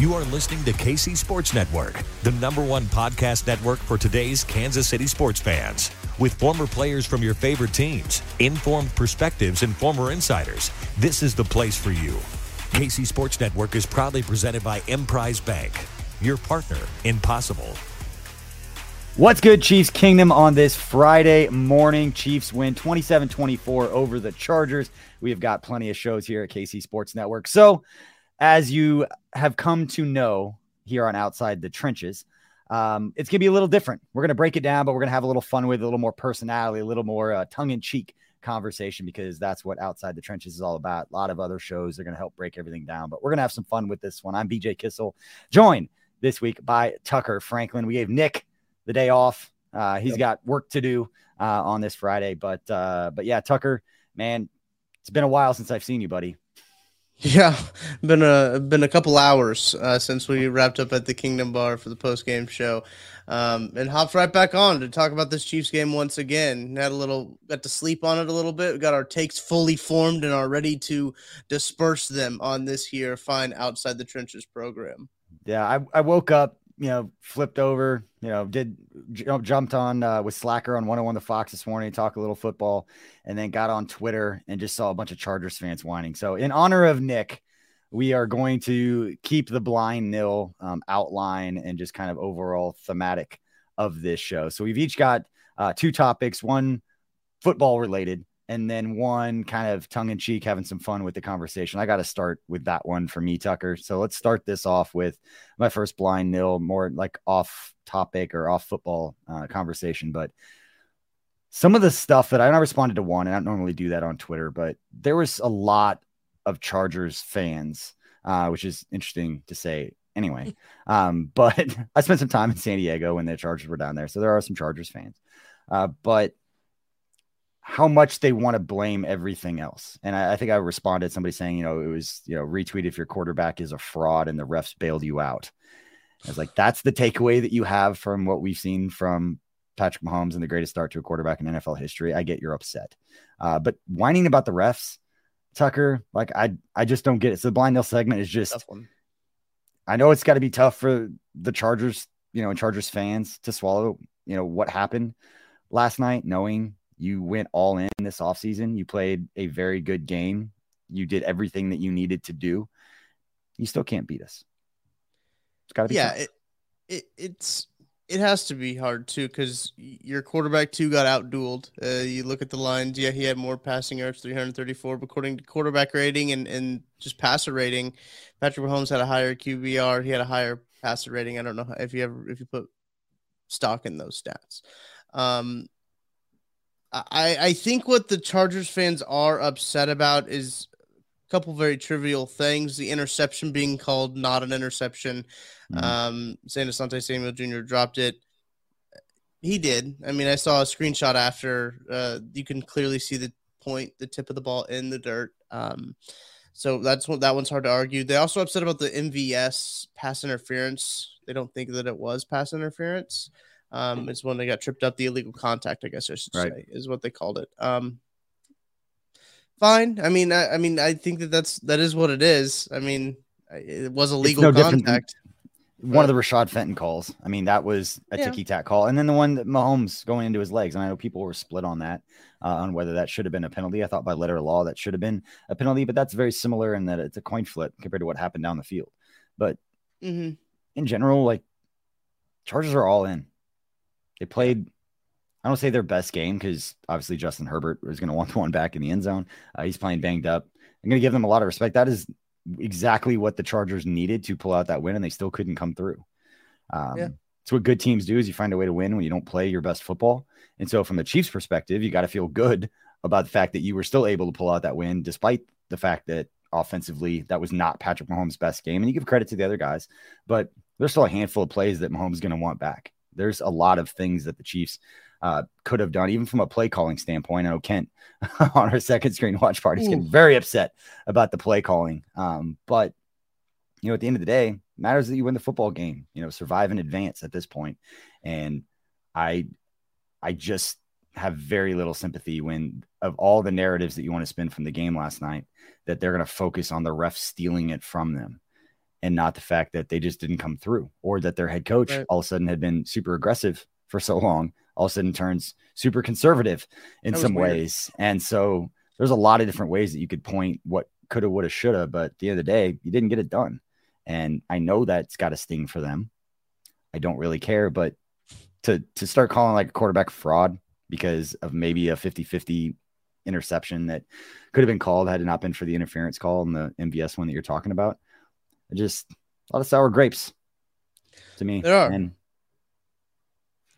You are listening to KC Sports Network, the number one podcast network for today's Kansas City sports fans. With former players from your favorite teams, informed perspectives, and former insiders, this is the place for you. KC Sports Network is proudly presented by Emprise Bank, your partner in possible. What's good, Chiefs Kingdom, on this Friday morning? Chiefs win 27 24 over the Chargers. We have got plenty of shows here at KC Sports Network. So, as you have come to know here on Outside the Trenches, um, it's going to be a little different. We're going to break it down, but we're going to have a little fun with it, a little more personality, a little more uh, tongue in cheek conversation because that's what Outside the Trenches is all about. A lot of other shows are going to help break everything down, but we're going to have some fun with this one. I'm BJ Kissel, joined this week by Tucker Franklin. We gave Nick the day off. Uh, he's got work to do uh, on this Friday, but uh, but yeah, Tucker, man, it's been a while since I've seen you, buddy. Yeah, been a been a couple hours uh, since we wrapped up at the Kingdom Bar for the post game show, um, and hopped right back on to talk about this Chiefs game once again. Had a little, got to sleep on it a little bit. We got our takes fully formed and are ready to disperse them on this here fine outside the trenches program. Yeah, I, I woke up you know, flipped over, you know, did jumped on uh, with Slacker on 101 The Fox this morning, talk a little football, and then got on Twitter and just saw a bunch of Chargers fans whining. So, in honor of Nick, we are going to keep the blind nil um, outline and just kind of overall thematic of this show. So, we've each got uh, two topics, one football related and then one kind of tongue in cheek, having some fun with the conversation. I got to start with that one for me, Tucker. So let's start this off with my first blind nil, more like off topic or off football uh, conversation. But some of the stuff that I, I responded to one, and I don't normally do that on Twitter, but there was a lot of Chargers fans, uh, which is interesting to say anyway. Um, but I spent some time in San Diego when the Chargers were down there. So there are some Chargers fans. Uh, but how much they want to blame everything else. And I, I, think I responded somebody saying, you know, it was, you know, retweet if your quarterback is a fraud and the refs bailed you out. I was like, that's the takeaway that you have from what we've seen from Patrick Mahomes and the greatest start to a quarterback in NFL history. I get you're upset. Uh, but whining about the refs, Tucker, like I I just don't get it. So the blind nil segment is just I know it's got to be tough for the Chargers, you know, and Chargers fans to swallow, you know, what happened last night, knowing you went all in this offseason. You played a very good game. You did everything that you needed to do. You still can't beat us. It's got to be. Yeah, it, it, it's it has to be hard too because your quarterback too got outdueled. Uh, you look at the lines. Yeah, he had more passing yards, 334, but according to quarterback rating and and just passer rating, Patrick Mahomes had a higher QBR. He had a higher passer rating. I don't know if you ever if you put stock in those stats. Um, I, I think what the Chargers fans are upset about is a couple very trivial things. The interception being called not an interception. Mm-hmm. Um, saying Asante Samuel Jr. dropped it. He did. I mean, I saw a screenshot after. Uh, you can clearly see the point, the tip of the ball in the dirt. Um, so that's what that one's hard to argue. They also upset about the MVS pass interference. They don't think that it was pass interference um, is when they got tripped up. The illegal contact, I guess I should right. say, is what they called it. Um, fine. I mean, I, I, mean, I think that that's that is what it is. I mean, it was illegal no contact. one of the Rashad Fenton calls. I mean, that was a yeah. ticky tack call. And then the one that Mahomes going into his legs. And I know people were split on that, uh, on whether that should have been a penalty. I thought by letter of law that should have been a penalty, but that's very similar in that it's a coin flip compared to what happened down the field. But mm-hmm. in general, like Chargers are all in. They played, I don't say their best game because obviously Justin Herbert was going to want the one back in the end zone. Uh, he's playing banged up. I'm going to give them a lot of respect. That is exactly what the Chargers needed to pull out that win, and they still couldn't come through. Um, yeah. It's what good teams do is you find a way to win when you don't play your best football. And so, from the Chiefs' perspective, you got to feel good about the fact that you were still able to pull out that win, despite the fact that offensively that was not Patrick Mahomes' best game. And you give credit to the other guys, but there's still a handful of plays that Mahomes is going to want back. There's a lot of things that the Chiefs uh, could have done, even from a play calling standpoint. I know Kent on our second screen watch party is getting very upset about the play calling. Um, but you know, at the end of the day, matters that you win the football game. You know, survive and advance at this point. And I, I just have very little sympathy when of all the narratives that you want to spin from the game last night that they're going to focus on the ref stealing it from them and not the fact that they just didn't come through or that their head coach right. all of a sudden had been super aggressive for so long all of a sudden turns super conservative in some weird. ways. And so there's a lot of different ways that you could point what coulda, woulda, shoulda, but at the end of the day, you didn't get it done. And I know that's got a sting for them. I don't really care, but to to start calling like a quarterback fraud because of maybe a 50-50 interception that could have been called had it not been for the interference call and the MVS one that you're talking about. Just a lot of sour grapes to me. There are. And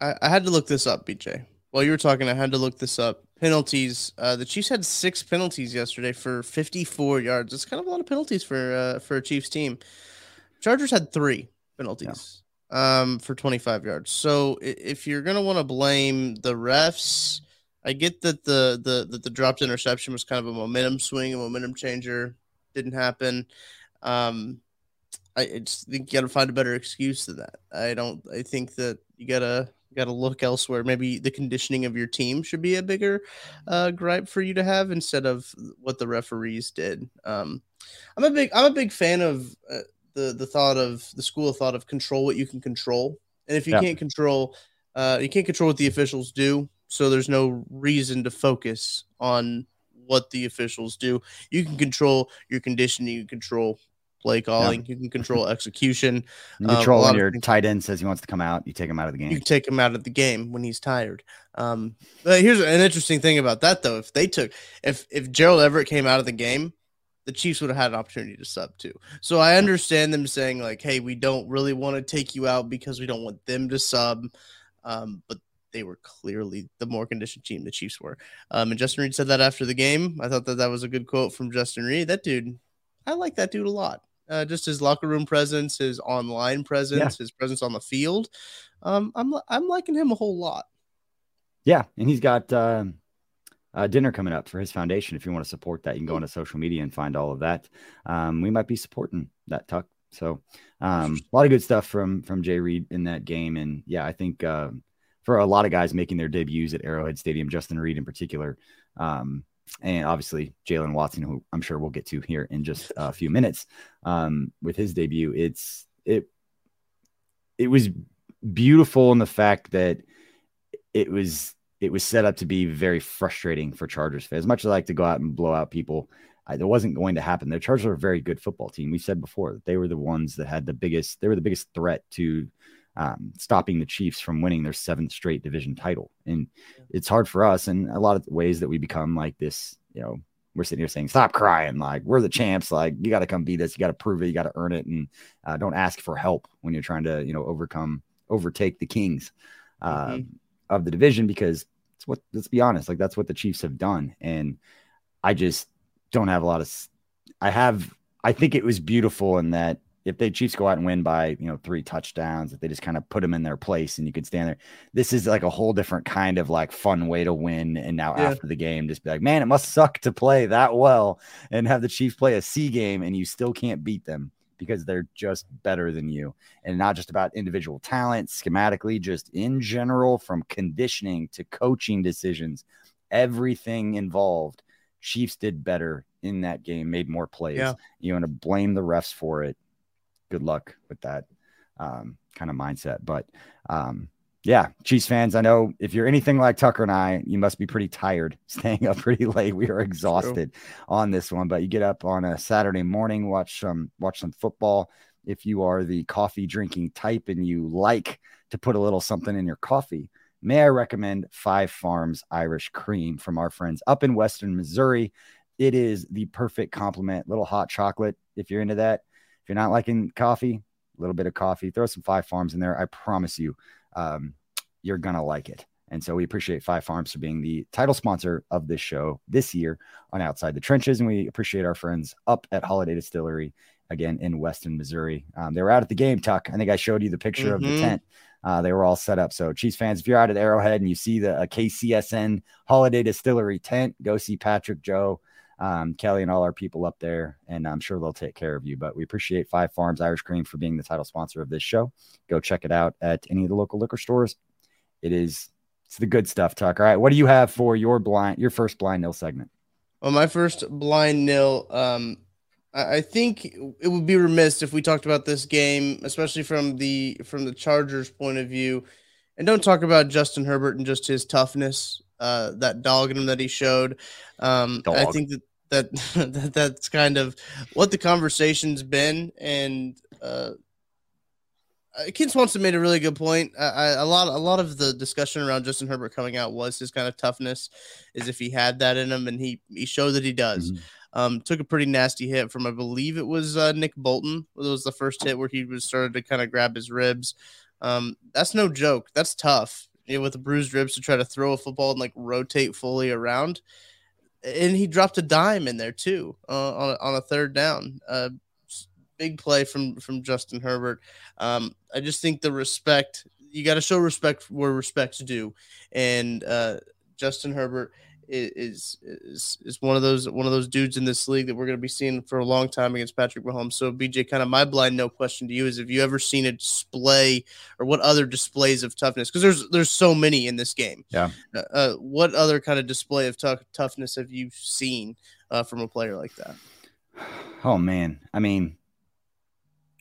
I, I had to look this up, BJ. While you were talking, I had to look this up. Penalties. Uh, the Chiefs had six penalties yesterday for 54 yards. It's kind of a lot of penalties for uh, for a Chiefs team. Chargers had three penalties yeah. um, for 25 yards. So if you're gonna want to blame the refs, I get that the the that the dropped interception was kind of a momentum swing, a momentum changer. Didn't happen. Um, I just think you got to find a better excuse than that. I don't. I think that you gotta got to look elsewhere. Maybe the conditioning of your team should be a bigger uh, gripe for you to have instead of what the referees did. Um, I'm a big I'm a big fan of uh, the the thought of the school of thought of control what you can control, and if you yeah. can't control, uh, you can't control what the officials do. So there's no reason to focus on what the officials do. You can control your conditioning, you control play calling. Yeah. You can control execution. You um, control when your tight end says he wants to come out, you take him out of the game. You take him out of the game when he's tired. Um, but here's an interesting thing about that though. If they took if if Gerald Everett came out of the game, the Chiefs would have had an opportunity to sub too. So I understand them saying like, "Hey, we don't really want to take you out because we don't want them to sub," um, but they were clearly the more conditioned team. The Chiefs were, um, and Justin Reid said that after the game. I thought that that was a good quote from Justin Reid. That dude, I like that dude a lot uh, just his locker room presence, his online presence, yeah. his presence on the field. Um, I'm I'm liking him a whole lot. Yeah, and he's got uh, uh, dinner coming up for his foundation. If you want to support that, you can go onto social media and find all of that. Um, we might be supporting that tuck. So um, a lot of good stuff from from Jay Reid in that game, and yeah, I think uh, for a lot of guys making their debuts at Arrowhead Stadium, Justin Reid in particular, um, and obviously Jaylen Watson, who I'm sure we'll get to here in just a few minutes, um, with his debut. It's it it was beautiful in the fact that it was it was set up to be very frustrating for Chargers fans. As much as I like to go out and blow out people, I, it wasn't going to happen. The Chargers are a very good football team. We said before that they were the ones that had the biggest. They were the biggest threat to um, stopping the Chiefs from winning their seventh straight division title. And it's hard for us in a lot of ways that we become like this, you know, we're sitting here saying, stop crying. Like, we're the champs. Like, you got to come beat us. You got to prove it. You got to earn it. And uh, don't ask for help when you're trying to, you know, overcome, overtake the Kings uh, mm-hmm. of the division because it's what, let's be honest, like, that's what the Chiefs have done. And I just don't have a lot of, I have, I think it was beautiful in that if the Chiefs go out and win by you know three touchdowns, if they just kind of put them in their place and you could stand there, this is like a whole different kind of like fun way to win. And now yeah. after the game, just be like, man, it must suck to play that well and have the Chiefs play a C game and you still can't beat them because they're just better than you. And not just about individual talent, schematically, just in general, from conditioning to coaching decisions, everything involved. Chiefs did better in that game, made more plays. Yeah. You want to blame the refs for it good luck with that. um, kind of mindset. But um, yeah, Chiefs fans, I know if you're anything like Tucker and I, you must be pretty tired staying up pretty late. We are exhausted on this one, but you get up on a Saturday morning, watch some watch some football. If you are the coffee drinking type and you like to put a little something in your coffee, may I recommend Five Farms Irish Cream from our friends up in Western Missouri. It is the perfect complement, little hot chocolate if you're into that. If you're not liking coffee, a little bit of coffee, throw some Five Farms in there. I promise you, um, you're going to like it. And so we appreciate Five Farms for being the title sponsor of this show this year on Outside the Trenches. And we appreciate our friends up at Holladay Distillery again in Weston, Missouri. Um, they were out at the game, Tuck. I think I showed you the picture mm-hmm. of the mm-hmm. tent. Uh, they were all set up. So, Chiefs fans, if you're out at Arrowhead and you see the KCSN Holladay Distillery tent, go see Patrick, Joe, um, Kelly, and all our people up there. And I'm sure they'll take care of you. But we appreciate Five Farms Irish Cream for being the title sponsor of this show. Go check it out at any of the local liquor stores. It is it's the good stuff, Tuck. All right, what do you have for your blind your first blind nil segment? Well, my first blind nil. Um, I think it would be remiss if we talked about this game, especially from the from the Chargers' point of view, and don't talk about Justin Herbert and just his toughness, uh, that dog in him that he showed. Um, I think that, that that that's kind of what the conversation's been, and uh, uh, Kent Swanson made a really good point. Uh, I, a lot, a lot of the discussion around Justin Herbert coming out was his kind of toughness, is if he had that in him, and he he showed that he does. Mm-hmm. Um, took a pretty nasty hit from, I believe it was uh, Nick Bolton. It was the first hit where he was started to kind of grab his ribs. Um, that's no joke. That's tough. You know, with the bruised ribs to try to throw a football and like rotate fully around. And he dropped a dime in there too uh, on on a third down. Uh, big play from from Justin Herbert. Um, I just think the respect you got to show respect where respect's due, and uh, Justin Herbert is, is is one of those one of those dudes in this league that we're going to be seeing for a long time against Patrick Mahomes. So BJ, kind of my blind no question to you is: Have you ever seen a display or what other displays of toughness? Because there's there's so many in this game. Yeah. Uh, uh, what other kind of display of t- toughness have you seen uh, from a player like that? Oh man, I mean,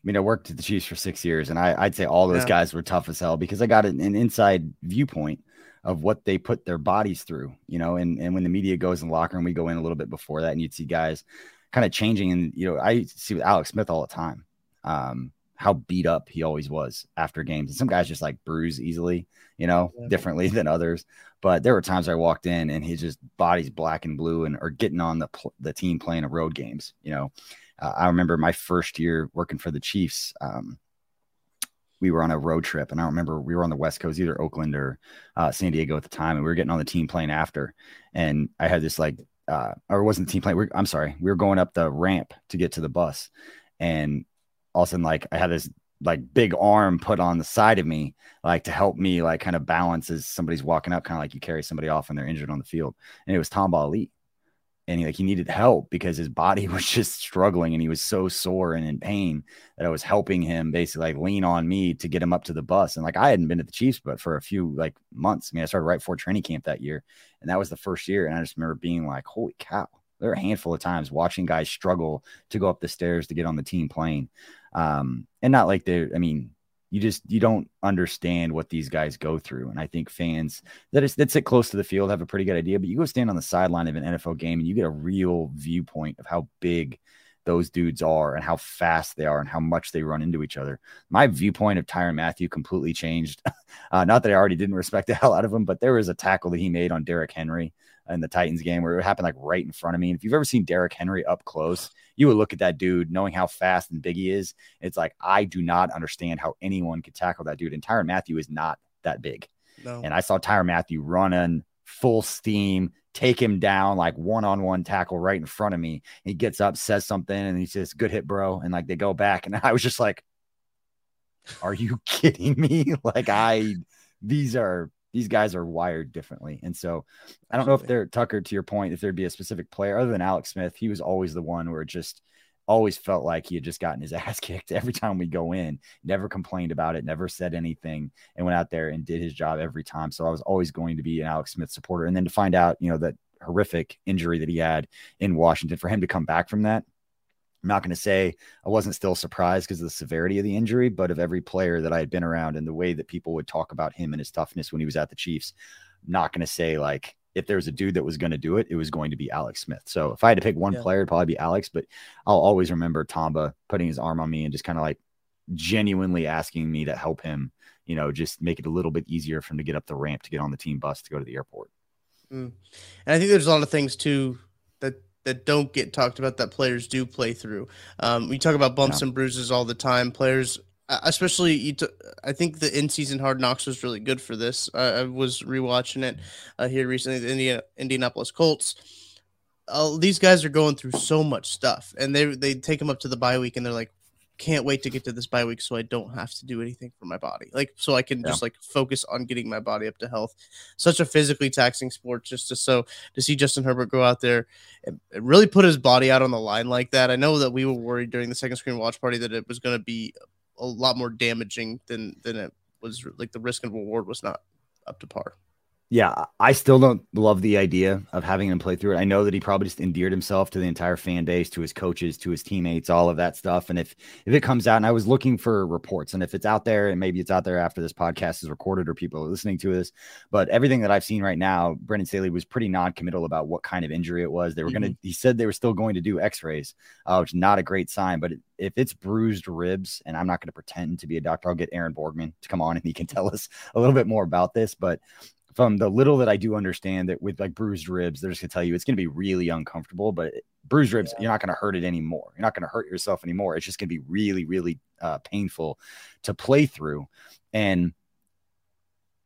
I mean, I worked at the Chiefs for six years, and I, would say all those yeah. guys were tough as hell because I got an, an, inside viewpoint of what they put their bodies through, you know. And and when the media goes in the locker room, we go in a little bit before that, and you'd see guys kind of changing. And you know, I see with Alex Smith all the time, um, how beat up he always was after games. And some guys just like bruise easily, you know, yeah. differently than others. But there were times I walked in and his just body's black and blue, and or getting on the the team playing a road games, you know uh, I remember my first year working for the Chiefs. Um, we were on a road trip, and I remember we were on the West Coast, either Oakland or uh, San Diego at the time, and we were getting on the team plane after. And I had this like, uh, or it wasn't the team plane. We're, I'm sorry, we were going up the ramp to get to the bus, and all of a sudden, like, I had this like big arm put on the side of me, like to help me like kind of balance as somebody's walking up, kind of like you carry somebody off when they're injured on the field. And it was Tamba Hali and he like he needed help because his body was just struggling and he was so sore and in pain that I was helping him basically like lean on me to get him up to the bus. And like I hadn't been to the Chiefs but for a few like months. I mean, I started right before training camp that year, and that was the first year. And I just remember being like, "Holy cow!" There are a handful of times watching guys struggle to go up the stairs to get on the team plane, um, and not like they're. I mean, you just you don't understand what these guys go through. And i think fans that is that sit close to the field have a pretty good idea but you go stand on the sideline of an nfl game and you get a real viewpoint of how big those dudes are and how fast they are and how much they run into each other. My viewpoint of Tyrann Mathieu completely changed. Uh, not that i already didn't respect the hell out of him but there was a tackle that he made on Derrick henry in the Titans game where it happened like right in front of me. And if you've ever seen Derrick Henry up close, you would look at that dude knowing how fast and big he is. It's like, I do not understand how anyone could tackle that dude. And Tyrann Mathieu is not that big. No. And I saw Tyrann Mathieu running full steam, take him down like one on one tackle right in front of me. He gets up, says something, and he says, Good hit, bro. And like they go back. And I was just like, Are you kidding me? like, I, these are these guys are wired differently. And so I don't know if they're Tucker, to your point, if there'd be a specific player other than Alex Smith, he was always the one where it just always felt like he had just gotten his ass kicked every time we go in, never complained about it, never said anything, and went out there and did his job every time. So I was always going to be an Alex Smith supporter. And then to find out, you know, that horrific injury that he had in Washington, for him to come back from that, I'm not going to say I wasn't still surprised because of the severity of the injury, but of every player that I had been around and the way that people would talk about him and his toughness when he was at the Chiefs, I'm not going to say like if there was a dude that was going to do it, it was going to be Alex Smith. So if I had to pick one yeah. player, it'd probably be Alex, but I'll always remember Tamba putting his arm on me and just kind of like genuinely asking me to help him, you know, just make it a little bit easier for him to get up the ramp to get on the team bus to go to the airport. Mm. And I think there's a lot of things too that that don't get talked about that players do play through. Um, we talk about bumps yeah. and bruises all the time. Players, especially, you t- I think the in-season Hard Knocks was really good for this. I was rewatching it uh, here recently. The Indiana, Indianapolis Colts. Uh, these guys are going through so much stuff, and they they take them up to the bye week, and they're like, can't wait to get to this bye week so I don't have to do anything for my body. Like so I can yeah. just like focus on getting my body up to health. Such a physically taxing sport just to so to see Justin Herbert go out there and, and really put his body out on the line like that. I know that we were worried during the second screen watch party that it was going to be a lot more damaging than than it was like the risk and reward was not up to par yeah, I still don't love the idea of having him play through it. I know that he probably just endeared himself to the entire fan base, to his coaches, to his teammates, all of that stuff. And if if it comes out, and I was looking for reports, and if it's out there, and maybe it's out there after this podcast is recorded or people are listening to this, but everything that I've seen right now, Brandon Staley was pretty non-committal about what kind of injury it was. They were mm-hmm. going to. He said they were still going to do X-rays, uh, which is not a great sign. But if it's bruised ribs, and I'm not going to pretend to be a doctor, I'll get Aaron Borgman to come on and he can tell us a little bit more about this, but from the little that I do understand that with like bruised ribs, they're just gonna tell you it's gonna be really uncomfortable. But bruised ribs, yeah. you're not gonna hurt it anymore. You're not gonna hurt yourself anymore. It's just gonna be really, really uh, painful to play through. And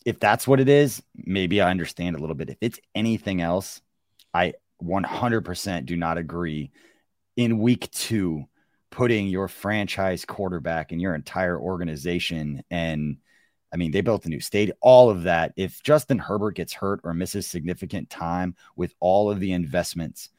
if that's what it is, maybe I understand a little bit. If it's anything else, I 100% do not agree. In week two, putting your franchise quarterback and your entire organization and I mean, they built a new stadium, all of that. If Justin Herbert gets hurt or misses significant time with all of the investments,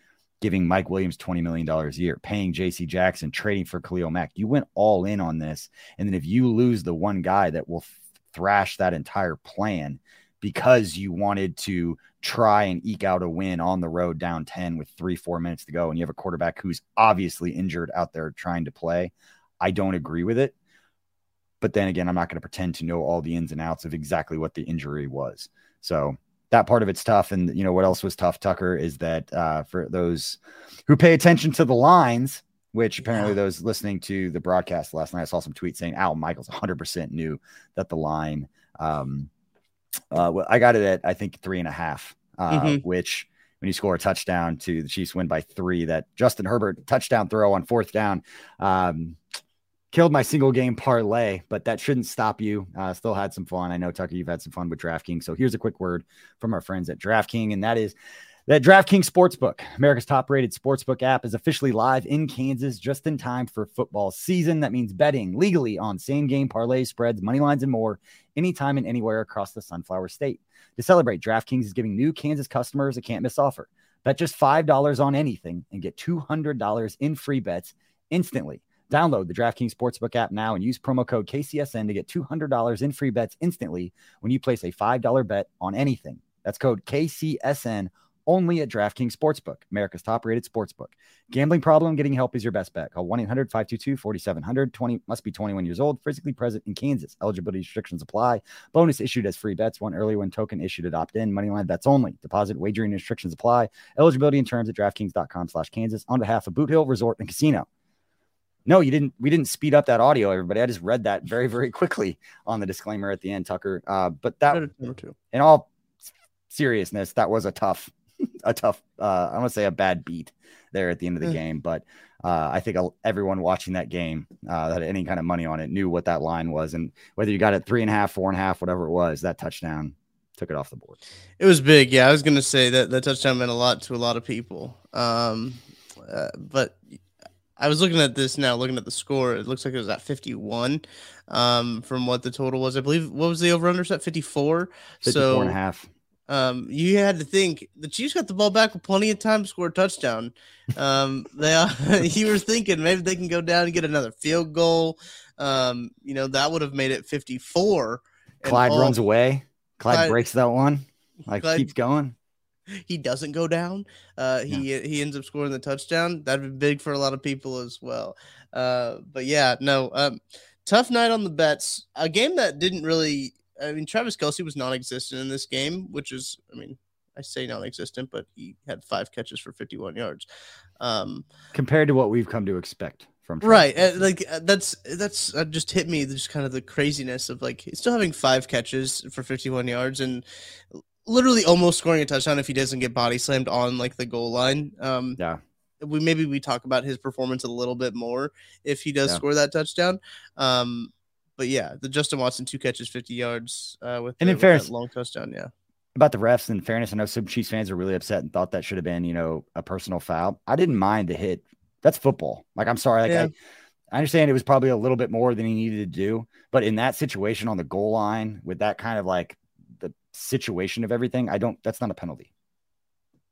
giving Mike Williams $20 million a year, paying JC Jackson, trading for Khalil Mack, you went all in on this. And then if you lose the one guy that will thrash that entire plan because you wanted to try and eke out a win on the road down 10 with three, four minutes to go, and you have a quarterback who's obviously injured out there trying to play, I don't agree with it. But then again, I'm not going to pretend to know all the ins and outs of exactly what the injury was. So that part of it's tough. And you know what else was tough, Tucker, is that uh, for those who pay attention to the lines, which apparently yeah. those listening to the broadcast last night, I saw some tweets saying Al Michaels 100% knew that the line. Um, uh, well, I got it at I think three and a half, uh, mm-hmm. which when you score a touchdown to the Chiefs win by three, that Justin Herbert touchdown throw on fourth down. Um, killed my single game parlay, but that shouldn't stop you. Uh, still had some fun. I know Tucker, you've had some fun with DraftKings. So here's a quick word from our friends at DraftKings, and that is that DraftKings Sportsbook, America's top rated sportsbook app, is officially live in Kansas just in time for football season. That means betting legally on same game parlays, spreads, money lines, and more anytime and anywhere across the Sunflower State. To celebrate, DraftKings is giving new Kansas customers a can't miss offer. Bet just $5 on anything and get $200 in free bets instantly. Download the DraftKings Sportsbook app now and use promo code KCSN to get $200 in free bets instantly when you place a $5 bet on anything. That's code KCSN only at DraftKings Sportsbook, America's top rated sportsbook. Gambling problem, getting help is your best bet. Call 1 800 522 4700. 20 must be 21 years old, physically present in Kansas. Eligibility restrictions apply. Bonus issued as free bets. One early win token issued at opt in. Moneyline bets only. Deposit wagering restrictions apply. Eligibility and terms at DraftKings.com slash Kansas on behalf of Boot Hill Resort and Casino. No, you didn't. We didn't speed up that audio, everybody. I just read that very, very quickly on the disclaimer at the end, Tucker. Uh, but that, in all seriousness, that was a tough, a tough. Uh, I want to say a bad beat there at the end of the game, but uh, I think everyone watching that game uh, that had any kind of money on it knew what that line was, and whether you got it three and a half, four and a half, whatever it was, that touchdown took it off the board. It was big, yeah. I was going to say that that touchdown meant a lot to a lot of people, um, uh, but I was looking at this now, looking at the score. It looks like it was at 51 um, from what the total was. I believe, what was the over under set? 54? 54 so, and a half. Um, you had to think the Chiefs got the ball back with plenty of time to score a touchdown. Um, they, uh, you were thinking maybe they can go down and get another field goal. Um, you know, that would have made it 54. Clyde all, runs away. Clyde, Clyde, breaks that one, like Clyde, keeps going. He doesn't go down. Uh, he yeah. he ends up scoring the touchdown. That'd be big for a lot of people as well. Uh, but yeah, no, um, tough night on the bets. A game that didn't really. I mean, Travis Kelce was non-existent in this game, which is, I mean, I say non-existent, but he had five catches for 51 yards. Um, compared to what we've come to expect from Travis right, uh, like uh, that's that's uh, just hit me. Just kind of the craziness of like still having five catches for 51 yards and literally almost scoring a touchdown if he doesn't get body slammed on like the goal line. Um, yeah. We maybe we talk about his performance a little bit more if he does yeah. score that touchdown. Um, but yeah, the Justin Watson two catches, fifty yards uh, with and the, in fairness, long touchdown. Yeah. About the refs, in fairness, I know some Chiefs fans are really upset and thought that should have been, you know, a personal foul. I didn't mind the hit. That's football. Like, I'm sorry. Like, yeah. I, I understand it was probably a little bit more than he needed to do, but in that situation on the goal line with that kind of like situation of everything, I don't. That's not a penalty.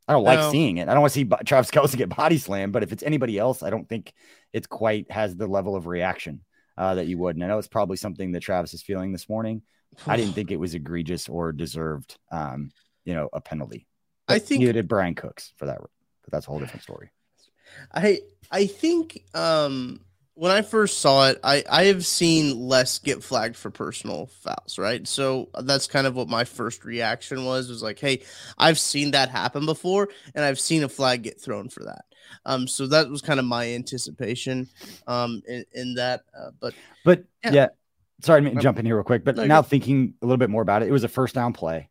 I don't like seeing it. I don't want to see Travis Kelce get body slammed, but if it's anybody else, I don't think it's quite has the level of reaction uh, that you would. And I know it's probably something that Travis is feeling this morning. I didn't think it was egregious or deserved, um, you know, a penalty. But I think you did Brian Cooks for that, but that's a whole different story. I I think um, when I first saw it, I, I have seen less get flagged for personal fouls, right? So that's kind of what my first reaction was was like, hey, I've seen that happen before, and I've seen a flag get thrown for that. Um, so that was kind of my anticipation um in, in that. Uh, but but yeah. yeah. sorry to jump in here real quick, but no, now thinking a little bit more about it, it was a first down play.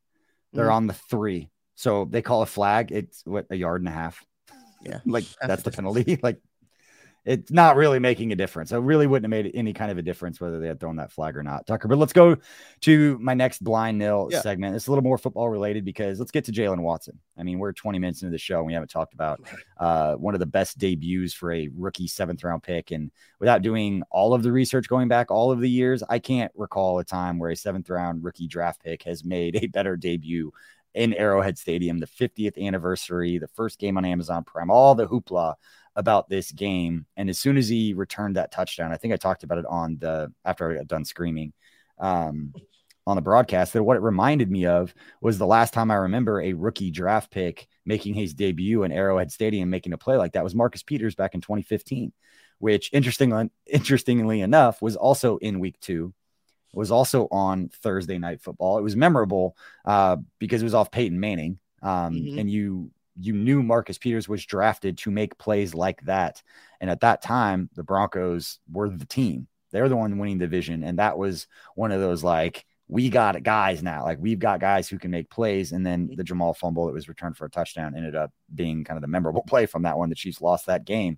They're mm-hmm. on the three, so they call a flag. It's what a yard and a half. Yeah, like that's the penalty. like it's not really making a difference. It really wouldn't have made any kind of a difference whether they had thrown that flag or not, Tucker. But let's go to my next blind nil yeah. segment. It's a little more football related because let's get to Jaylen Watson. I mean, we're 20 minutes into the show and we haven't talked about uh, one of the best debuts for a rookie seventh round pick. And without doing all of the research going back all of the years, I can't recall a time where a seventh round rookie draft pick has made a better debut in Arrowhead Stadium, the 50th anniversary, the first game on Amazon Prime, all the hoopla about this game. And as soon as he returned that touchdown, I think I talked about it on the after I got done screaming um, on the broadcast. That what it reminded me of was the last time I remember a rookie draft pick making his debut in Arrowhead Stadium, making a play like that was Marcus Peters back in 2015, which interestingly, interestingly enough was also in week two. Was also on Thursday night football. It was memorable uh, because it was off Peyton Manning, um, mm-hmm. and you you knew Marcus Peters was drafted to make plays like that. And at that time, the Broncos were the team. They're the one winning the division. And that was one of those like, we got guys now. Like we've got guys who can make plays. And then the Jamaal fumble that was returned for a touchdown ended up being kind of the memorable play from that one. The Chiefs lost that game.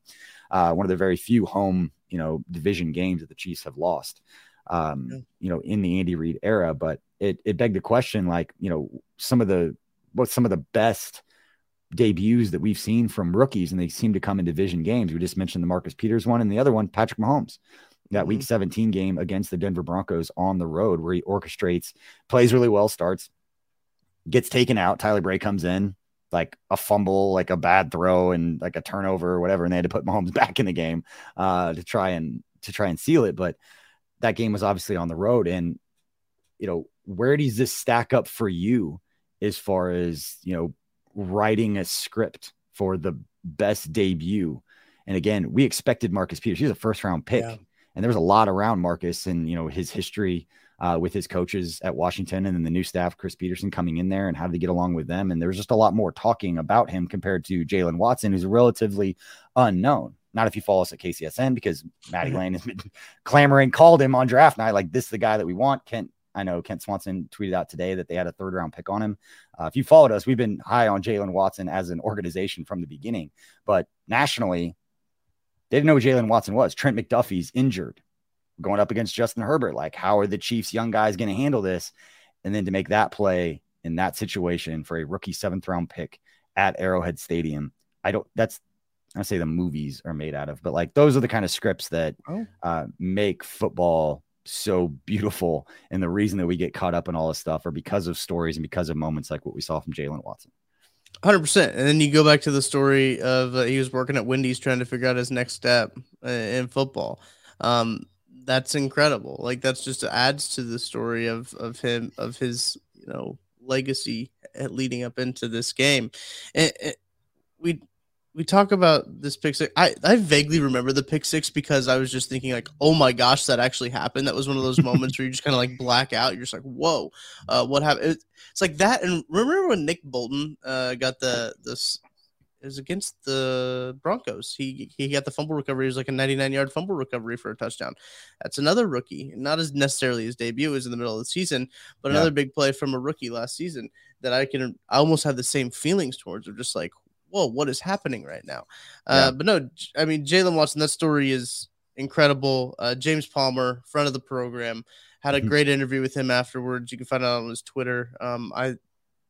Uh, one of the very few home, you know, division games that the Chiefs have lost. Um, you know, in the Andy Reid era, but it it begged the question, like, you know, some of the what some of the best debuts that we've seen from rookies, and they seem to come in division games. We just mentioned the Marcus Peters one, and the other one, Patrick Mahomes. That mm-hmm. week 17 game against the Denver Broncos on the road, where he orchestrates, plays really well, starts, gets taken out. Tyler Bray comes in, like a fumble, like a bad throw, and like a turnover or whatever, and they had to put Mahomes back in the game uh, to try and to try and seal it. But that game was obviously on the road, and you know where does this stack up for you as far as you know writing a script for the best debut. And again, we expected Marcus Peters. He was a first round pick. Yeah. And there was a lot around Marcus and, you know, his history uh, with his coaches at Washington and then the new staff, Chris Petersen coming in there and how did he get along with them. And there was just a lot more talking about him compared to Jaylen Watson, who's relatively unknown. Not if you follow us at KCSN because Maddie mm-hmm. Lane has been clamoring, called him on draft night. Like, this is the guy that we want. Kent I know Kent Swanson tweeted out today that they had a third round pick on him. Uh, if you followed us, we've been high on Jaylen Watson as an organization from the beginning, but nationally, they didn't know who Jaylen Watson was. Trent McDuffie's injured, going up against Justin Herbert. Like, how are the Chiefs' young guys going to handle this? And then to make that play in that situation for a rookie seventh round pick at Arrowhead Stadium, I don't. That's I say the movies are made out of, but like those are the kind of scripts that oh. uh, make football so beautiful. And the reason that we get caught up in all this stuff are because of stories and because of moments like what we saw from Jaylen Watson. 100%. And then you go back to the story of uh, he was working at Wendy's trying to figure out his next step uh, in football. Um, that's incredible. Like that's just adds to the story of of him of his, you know, legacy leading up into this game. And, and we we talk about this pick six. I, I vaguely remember the pick six because I was just thinking like, oh my gosh, that actually happened. That was one of those moments where you just kind of like black out. You're just like, whoa, uh, what happened? It's like that. And remember when Nick Bolton uh, got the this it was against the Broncos. He he got the fumble recovery. It was like a 99 yard fumble recovery for a touchdown. That's another rookie, not as necessarily his debut was in the middle of the season, but yeah. another big play from a rookie last season that I can I almost have the same feelings towards. Of just like, whoa, what is happening right now? Uh, But no, I mean, Jaylen Watson, that story is incredible. Uh, James Palmer, front of the program, had a mm-hmm. great interview with him afterwards. You can find it on his Twitter. Um, I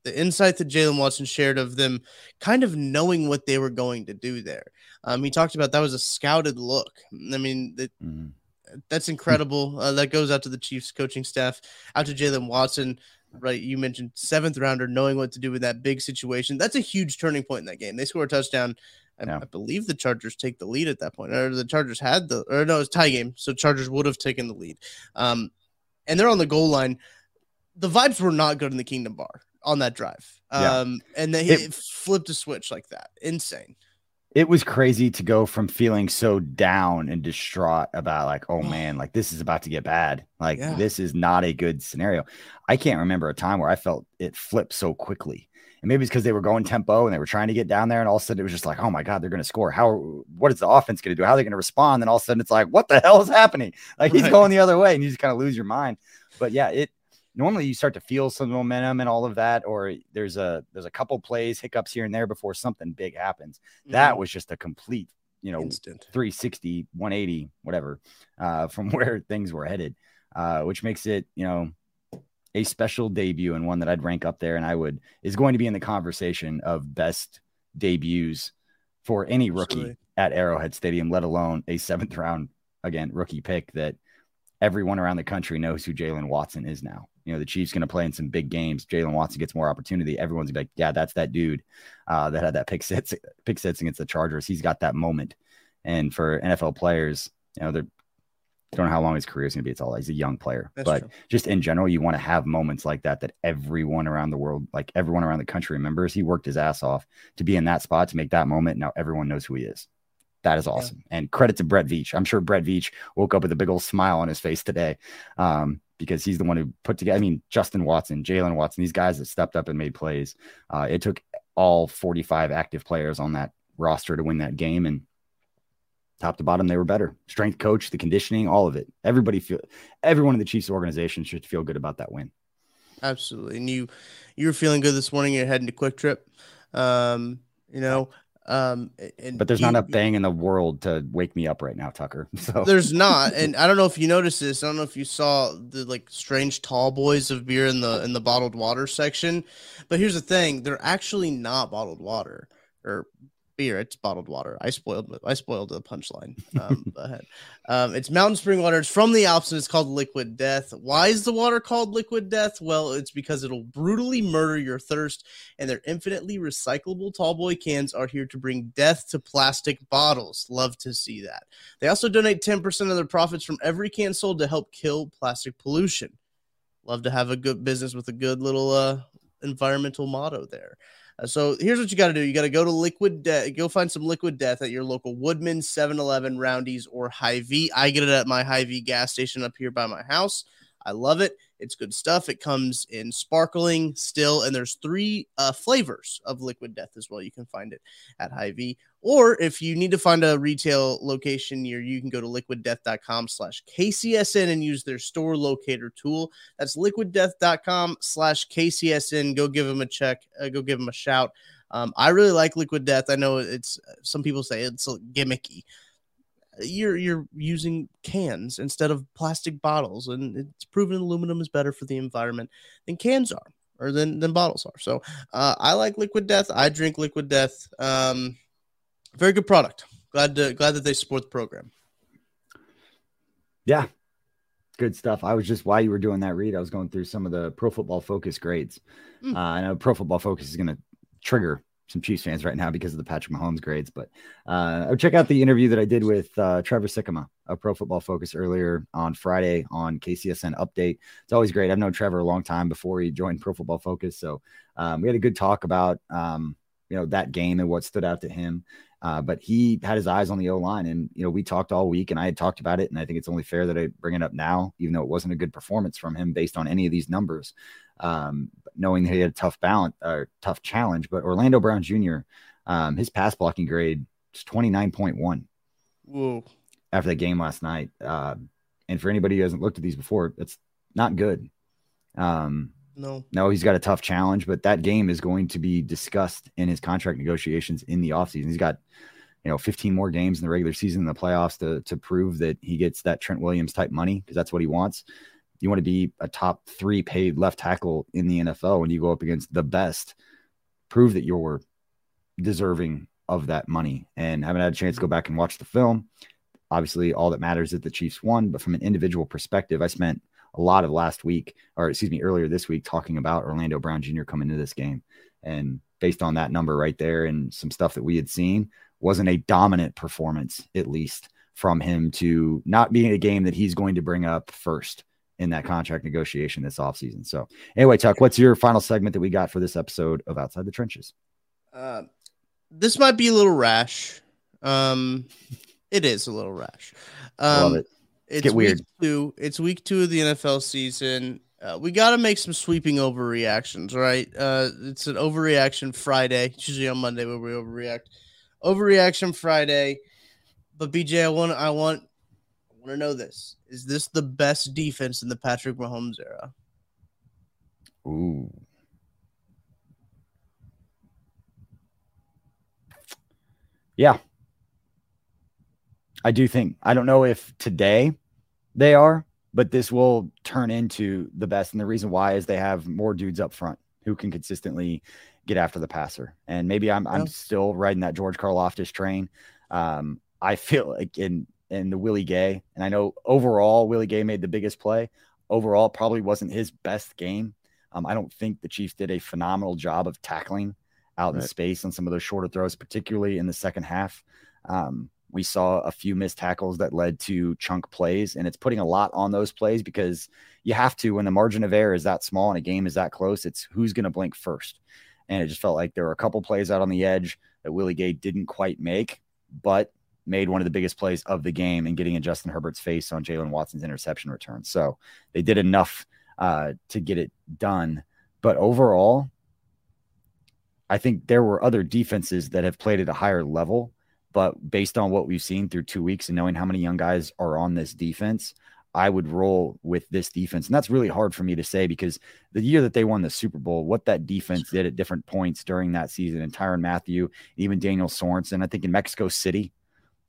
the insight that Jaylen Watson shared of them kind of knowing what they were going to do there. Um, he talked about that was a scouted look. I mean, that, mm-hmm. that's incredible. Uh, that goes out to the Chiefs coaching staff, out to Jaylen Watson right? You mentioned seventh rounder, knowing what to do with that big situation. That's a huge turning point in that game. They score a touchdown. I, yeah. I believe the Chargers take the lead at that point, or the Chargers had the, or no, it's tie game, so Chargers would have taken the lead. Um, and they're on the goal line. The vibes were not good in the Kingdom Bar on that drive. Um, yeah. and then it, flipped a switch like that. Insane it was crazy to go from feeling so down and distraught about like oh man like this is about to get bad. Like yeah. this is not a good scenario. I can't remember a time where i felt it flip so quickly. And maybe it's because they were going tempo and they were trying to get down there and all of a sudden it was just like oh my god they're going to score. How what is the offense going to do? How are they going to respond? And all of a sudden it's like what the hell is happening? Like he's right. going the other way and you just kind of lose your mind. But yeah it normally you start to feel some momentum and all of that, or there's a there's a couple plays, hiccups here and there before something big happens. Mm-hmm. That was just a complete, you know, Instant. 360, 180, whatever, uh, from where things were headed, uh, which makes it, you know, a special debut and one that I'd rank up there and I would is going to be in the conversation of best debuts for any rookie Absolutely. at Arrowhead Stadium, let alone a seventh round again rookie pick that everyone around the country knows who Jaylen Watson is now you know the Chiefs going to play in some big games. Jaylen Watson gets more opportunity. Everyone's gonna be like, yeah, that's that dude uh, that had that pick six pick six against the Chargers. He's got that moment. And for NFL players, you know, they're don't know how long his career is going to be. It's all he's a young player, That's but true. just in general, you want to have moments like that that everyone around the world, like everyone around the country, remembers. He worked his ass off to be in that spot to make that moment. Now everyone knows who he is. That is awesome, yeah. and credit to Brett Veach. I'm sure Brett Veach woke up with a big old smile on his face today, um, because he's the one who put together. I mean, Justin Watson, Jaylen Watson, these guys that stepped up and made plays. Uh, it took all 45 active players on that roster to win that game, and top to bottom, they were better. Strength coach, the conditioning, all of it. Everybody feel, everyone in the Chiefs organization should feel good about that win. Absolutely, and you, you were feeling good this morning. You're heading to QuikTrip. Um, you know, um, and but there's not a thing in the world to wake me up right now, Tucker. So there's not, and I don't know if you noticed this. I don't know if you saw the like strange tall boys of beer in the in the bottled water section, but here's the thing: they're actually not bottled water or beer. It's bottled water. I spoiled. I spoiled the punchline. Um, um, it's mountain spring water. It's from the Alps and it's called Liquid Death. Why is the water called Liquid Death? Well, it's because it'll brutally murder your thirst, and their infinitely recyclable tallboy cans are here to bring death to plastic bottles. Love to see that. They also donate 10% of their profits from every can sold to help kill plastic pollution. Love to have a good business with a good little uh, environmental motto there. Uh, so here's what you got to do: you got to go to Liquid Death, go find some Liquid Death at your local Woodman, 7-Eleven, Roundy's, or Hy-Vee. I get it at my Hy-Vee gas station up here by my house. I love it. It's good stuff. It comes in sparkling, still, and there's three uh, flavors of Liquid Death as well. You can find it at Hy-Vee. Or if you need to find a retail location near you, can go to liquiddeath.com slash KCSN and use their store locator tool. That's liquiddeath.com slash KCSN. Go give them a check. Uh, go give them a shout. Um, I really like Liquid Death. I know it's some people say it's gimmicky you're you're using cans instead of plastic bottles and it's proven aluminum is better for the environment than cans are or than than bottles are. So uh, i like liquid death. I drink liquid death. Um, very good product. Glad to glad that they support the program. Yeah. Good stuff. I was just while you were doing that read i was going through some of the pro football focus grades. Mm. uh, i know pro football focus is going to trigger some Chiefs fans right now because of the Patrick Mahomes grades. But uh, check out the interview that I did with uh, Trevor Sikkema of Pro Football Focus earlier on Friday on KCSN Update. It's always great. I've known Trevor a long time before he joined Pro Football Focus, so um, we had a good talk about um, you know that game and what stood out to him. Uh, but he had his eyes on the O line, and you know we talked all week, and I had talked about it, and I think it's only fair that I bring it up now, even though it wasn't a good performance from him based on any of these numbers. Um, knowing that he had a tough balance or tough challenge, but Orlando Brown Jr. Um, his pass blocking grade is twenty nine point one. Whoa! After that game last night, uh, and for anybody who hasn't looked at these before, it's not good. Um, no. No, he's got a tough challenge, but that game is going to be discussed in his contract negotiations in the offseason. He's got, you know, 15 more games in the regular season in the playoffs to to prove that he gets that Trent Williams type money because that's what he wants. You want to be a top three paid left tackle in the NFL when you go up against the best. Prove that you're deserving of that money. And haven't had a chance to go back and watch the film. Obviously, all that matters is the Chiefs won, but from an individual perspective, I spent – a lot of last week, or excuse me, earlier this week, talking about Orlando Brown Jr. coming into this game. And based on that number right there and some stuff that we had seen, wasn't a dominant performance, at least from him to not being a game that he's going to bring up first in that contract negotiation this offseason. So, anyway, Tuck, what's your final segment that we got for this episode of Outside the Trenches? Uh, this might be a little rash. Um, it is a little rash. Um, Love it. It's Get weird. week two. It's week two of the NFL season. Uh, we got to make some sweeping overreactions, right? Uh, it's an overreaction Friday. It's usually on Monday where we overreact. Overreaction Friday. But BJ, I want, I want, want to know this: Is this the best defense in the Patrick Mahomes era? Ooh. Yeah, I do think I don't know if today they are, but this will turn into the best. And the reason why is they have more dudes up front who can consistently get after the passer. And maybe I'm I'm still riding that George Karlaftis train. Um, I feel like in in the Willie Gay, and I know overall Willie Gay made the biggest play. Overall, probably wasn't his best game. Um, I don't think the Chiefs did a phenomenal job of tackling out right. in space on some of those shorter throws, particularly in the second half. Um, we saw a few missed tackles that led to chunk plays, and it's putting a lot on those plays because you have to when the margin of error is that small and a game is that close. It's who's going to blink first, and it just felt like there were a couple plays out on the edge that Willie Gay didn't quite make, but made one of the biggest plays of the game and getting in Justin Herbert's face on Jaylen Watson's interception return. So they did enough uh, to get it done, but overall. I think there were other defenses that have played at a higher level but based on what we've seen through two weeks and knowing how many young guys are on this defense, I would roll with this defense. And that's really hard for me to say because the year that they won the Super Bowl, what that defense did at different points during that season, and Tyrann Mathieu, even Daniel Sorensen, I think in Mexico City,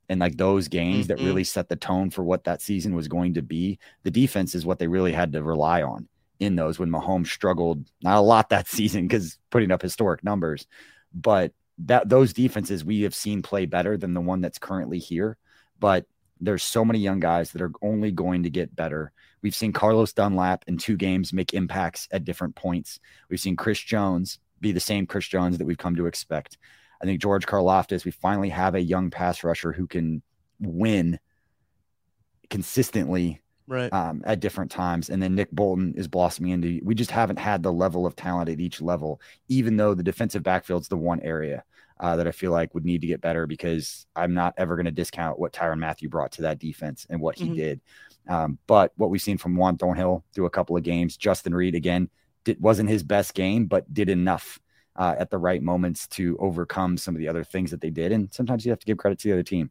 and like those games mm-hmm. that really set the tone for what that season was going to be, the defense is what they really had to rely on in those when Mahomes struggled, not a lot that season because putting up historic numbers, but that those defenses we have seen play better than the one that's currently here. But there's so many young guys that are only going to get better. We've seen Carlos Dunlap in two games make impacts at different points. We've seen Chris Jones be the same Chris Jones that we've come to expect. I think George Karlaftis, we finally have a young pass rusher who can win consistently right. um, at different times. And then nick bolton is blossoming into we just haven't had the level of talent at each level even though the defensive backfield's the one area uh, that i feel like would need to get better because i'm not ever going to discount what tyrann Mathieu brought to that defense and what he mm-hmm. did. Um, but what we've seen from juan thornhill through a couple of games justin Reid again did, wasn't his best game but did enough uh, at the right moments to overcome some of the other things that they did and sometimes you have to give credit to the other team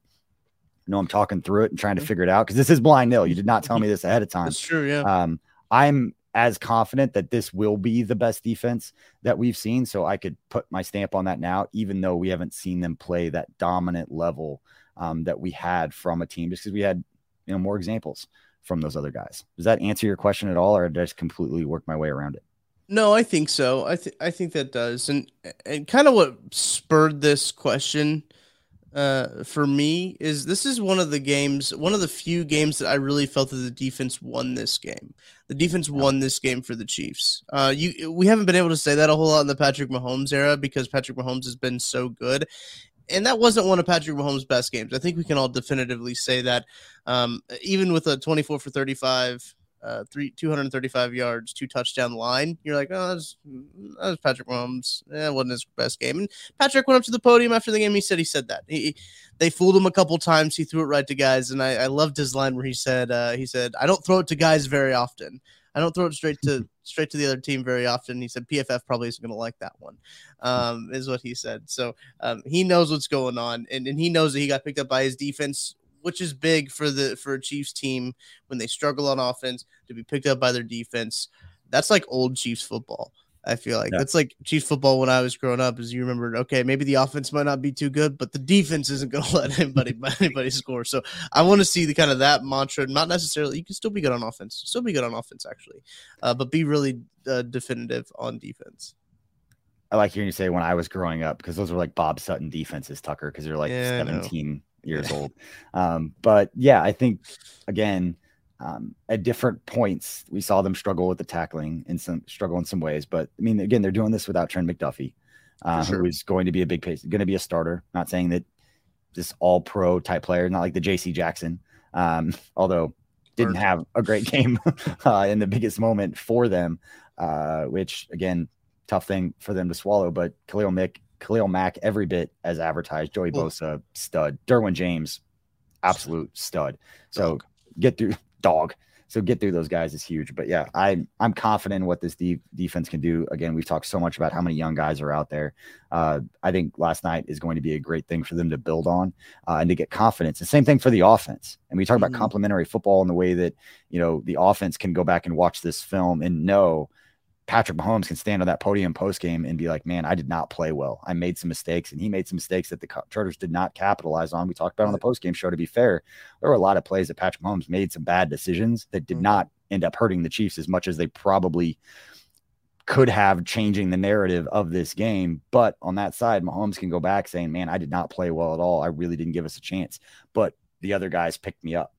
I know I'm talking through it and trying to figure it out because this is blind nil. You did not tell me this ahead of time. That's true. Yeah. Um, I'm as confident that this will be the best defense that we've seen. So I could put my stamp on that now, even though we haven't seen them play that dominant level um, that we had from a team, just because we had you know more examples from those other guys. Does that answer your question at all, or did I just completely work my way around it? No, I think so. I think I think that does, and and kind of what spurred this question uh, for me is this is one of the games, one of the few games that I really felt that the defense won this game. The defense won this game for the Chiefs. Uh, you we haven't been able to say that a whole lot in the Patrick Mahomes era because Patrick Mahomes has been so good, and that wasn't one of Patrick Mahomes' best games. I think we can all definitively say that. Um, even with a 24 for 35, uh, three 235 yards, two touchdown line. You're like, oh, that was Patrick Mahomes. Yeah, wasn't his best game. And Patrick went up to the podium after the game. He said he said that he, they fooled him a couple times. He threw it right to guys, and I, I loved his line where he said, uh, he said, I don't throw it to guys very often. I don't throw it straight to straight to the other team very often. He said PFF probably isn't going to like that one, um, is what he said. So um, he knows what's going on, and, and he knows that he got picked up by his defense which is big for the for a Chiefs team when they struggle on offense to be picked up by their defense. That's like old Chiefs football. I feel like yeah. that's like Chiefs football when I was growing up. Is you remember, okay, maybe the offense might not be too good, but the defense isn't going to let anybody anybody score. So I want to see the kind of that mantra. Not necessarily you can still be good on offense, still be good on offense actually, uh, but be really uh, definitive on defense. I like hearing you say when I was growing up because those were like Bob Sutton defenses, Tucker, because they're like yeah, 17 years old. Um, but yeah, I think again, um, at different points, we saw them struggle with the tackling and some struggle in some ways. But I mean, again, they're doing this without Trent McDuffie, uh, sure. who is going to be a big pace, going to be a starter. Not saying that this all pro type player, not like the JC Jackson, um, although didn't have a great game uh, in the biggest moment for them, uh, which again, tough thing for them to swallow. But Khalil Mack Khalil Mack every bit as advertised. Joey Bosa stud. Derwin James absolute stud. So dog. get through dog. So get through those guys is huge. But yeah, I I'm confident in what this de- defense can do. Again, we've talked so much about how many young guys are out there. Uh, I think last night is going to be a great thing for them to build on uh, and to get confidence. The same thing for the offense. And we talk mm-hmm. about complementary football and the way that you know the offense can go back and watch this film and know Patrick Mahomes can stand on that podium post game and be like, "Man, I did not play well. I made some mistakes, and he made some mistakes that the Chargers did not capitalize on." We talked about on the post game show. To be fair, there were a lot of plays that Patrick Mahomes made some bad decisions that did mm-hmm. not end up hurting the Chiefs as much as they probably could have, changing the narrative of this game. But on that side, Mahomes can go back saying, "Man, I did not play well at all. I really didn't give us a chance." But the other guys picked me up.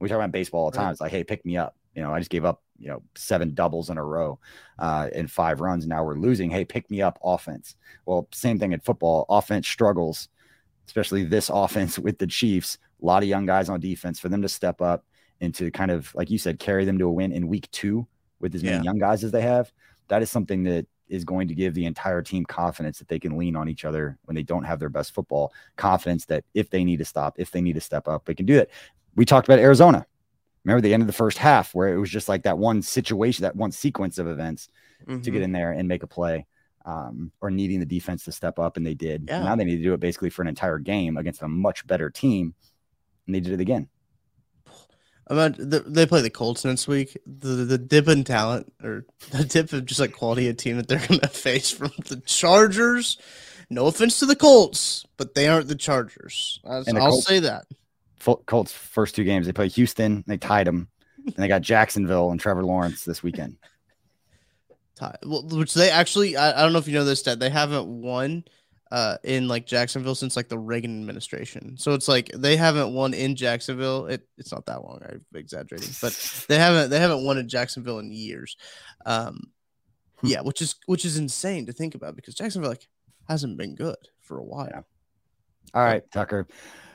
We talk about baseball all the time. It's like, "Hey, pick me up." You know, I just gave up you know seven doubles in a row uh, in five runs. Now we're losing. Hey, pick me up offense. Well, same thing in football. Offense struggles, especially this offense with the Chiefs. A lot of young guys on defense for them to step up and to kind of like you said, carry them to a win in week two with as many yeah. young guys as they have. That is something that is going to give the entire team confidence that they can lean on each other when they don't have their best football. Confidence that if they need to stop, if they need to step up, they can do that. We talked about Arizona remember the end of the first half where it was just like that one situation, that one sequence of events mm-hmm. to get mm-hmm. in there and make a play. Um, or needing the defense to step up, and they did. Yeah. Now they need to do it basically for an entire game against a much better team, and they did it again. About the, they play the Colts next week. The the dip in talent or the dip of just like quality of team that they're going to face from the Chargers. No offense to the Colts, but they aren't the Chargers. I'll Colts, say that. Colts first two games. They play Houston, they tied them, and they got Jacksonville and Trevor Lawrence this weekend. Well, Which they actually, I, I don't know if you know this, Dad. They haven't won uh, in like Jacksonville since like the Reagan administration. So it's like they haven't won in Jacksonville. It, it's not that long. I'm exaggerating, but they haven't they haven't won in Jacksonville in years. Um, hmm. yeah, which is which is insane to think about because Jacksonville like hasn't been good for a while. All right, Tucker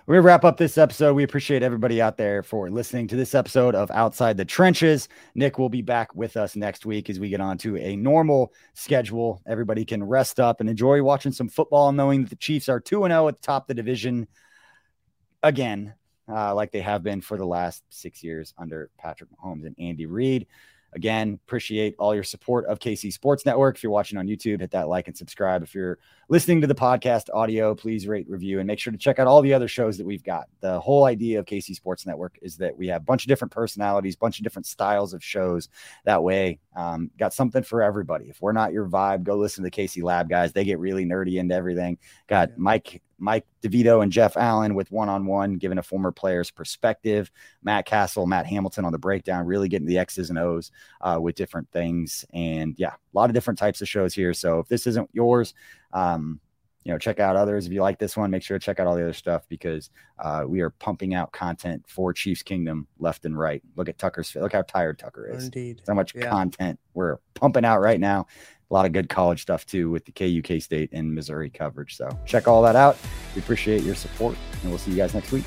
we're gonna wrap up this episode. We appreciate everybody out there for listening to this episode of Outside the Trenches. Nick will be back with us next week as we get on to a normal schedule. Everybody can rest up and enjoy watching some football, knowing that the Chiefs are 2 0 at the top of the division again, uh, like they have been for the last six years under Patrick Mahomes and Andy Reid. Again, appreciate all your support of KC Sports Network. If you're watching on YouTube, hit that like and subscribe. If you're listening to the podcast audio, please rate, review, and make sure to check out all the other shows that we've got. The whole idea of KC Sports Network is that we have a bunch of different personalities, bunch of different styles of shows. That way, um, got something for everybody. If we're not your vibe, go listen to the KC Lab guys. They get really nerdy into everything. Got Mike Mike DeVito and Jeff Allen with one on one, giving a former player's perspective. Matt Castle, Matt Hamilton on the breakdown, really getting the X's and O's uh, with different things. And yeah, a lot of different types of shows here. So if this isn't yours, um, you know, check out others. If you like this one, make sure to check out all the other stuff because uh, we are pumping out content for Chiefs Kingdom left and right. Look at Tucker's. Look how tired Tucker is. Indeed. So much yeah. content we're pumping out right now. A lot of good college stuff too with the KUK State and Missouri coverage. So check all that out. We appreciate your support, and we'll see you guys next week.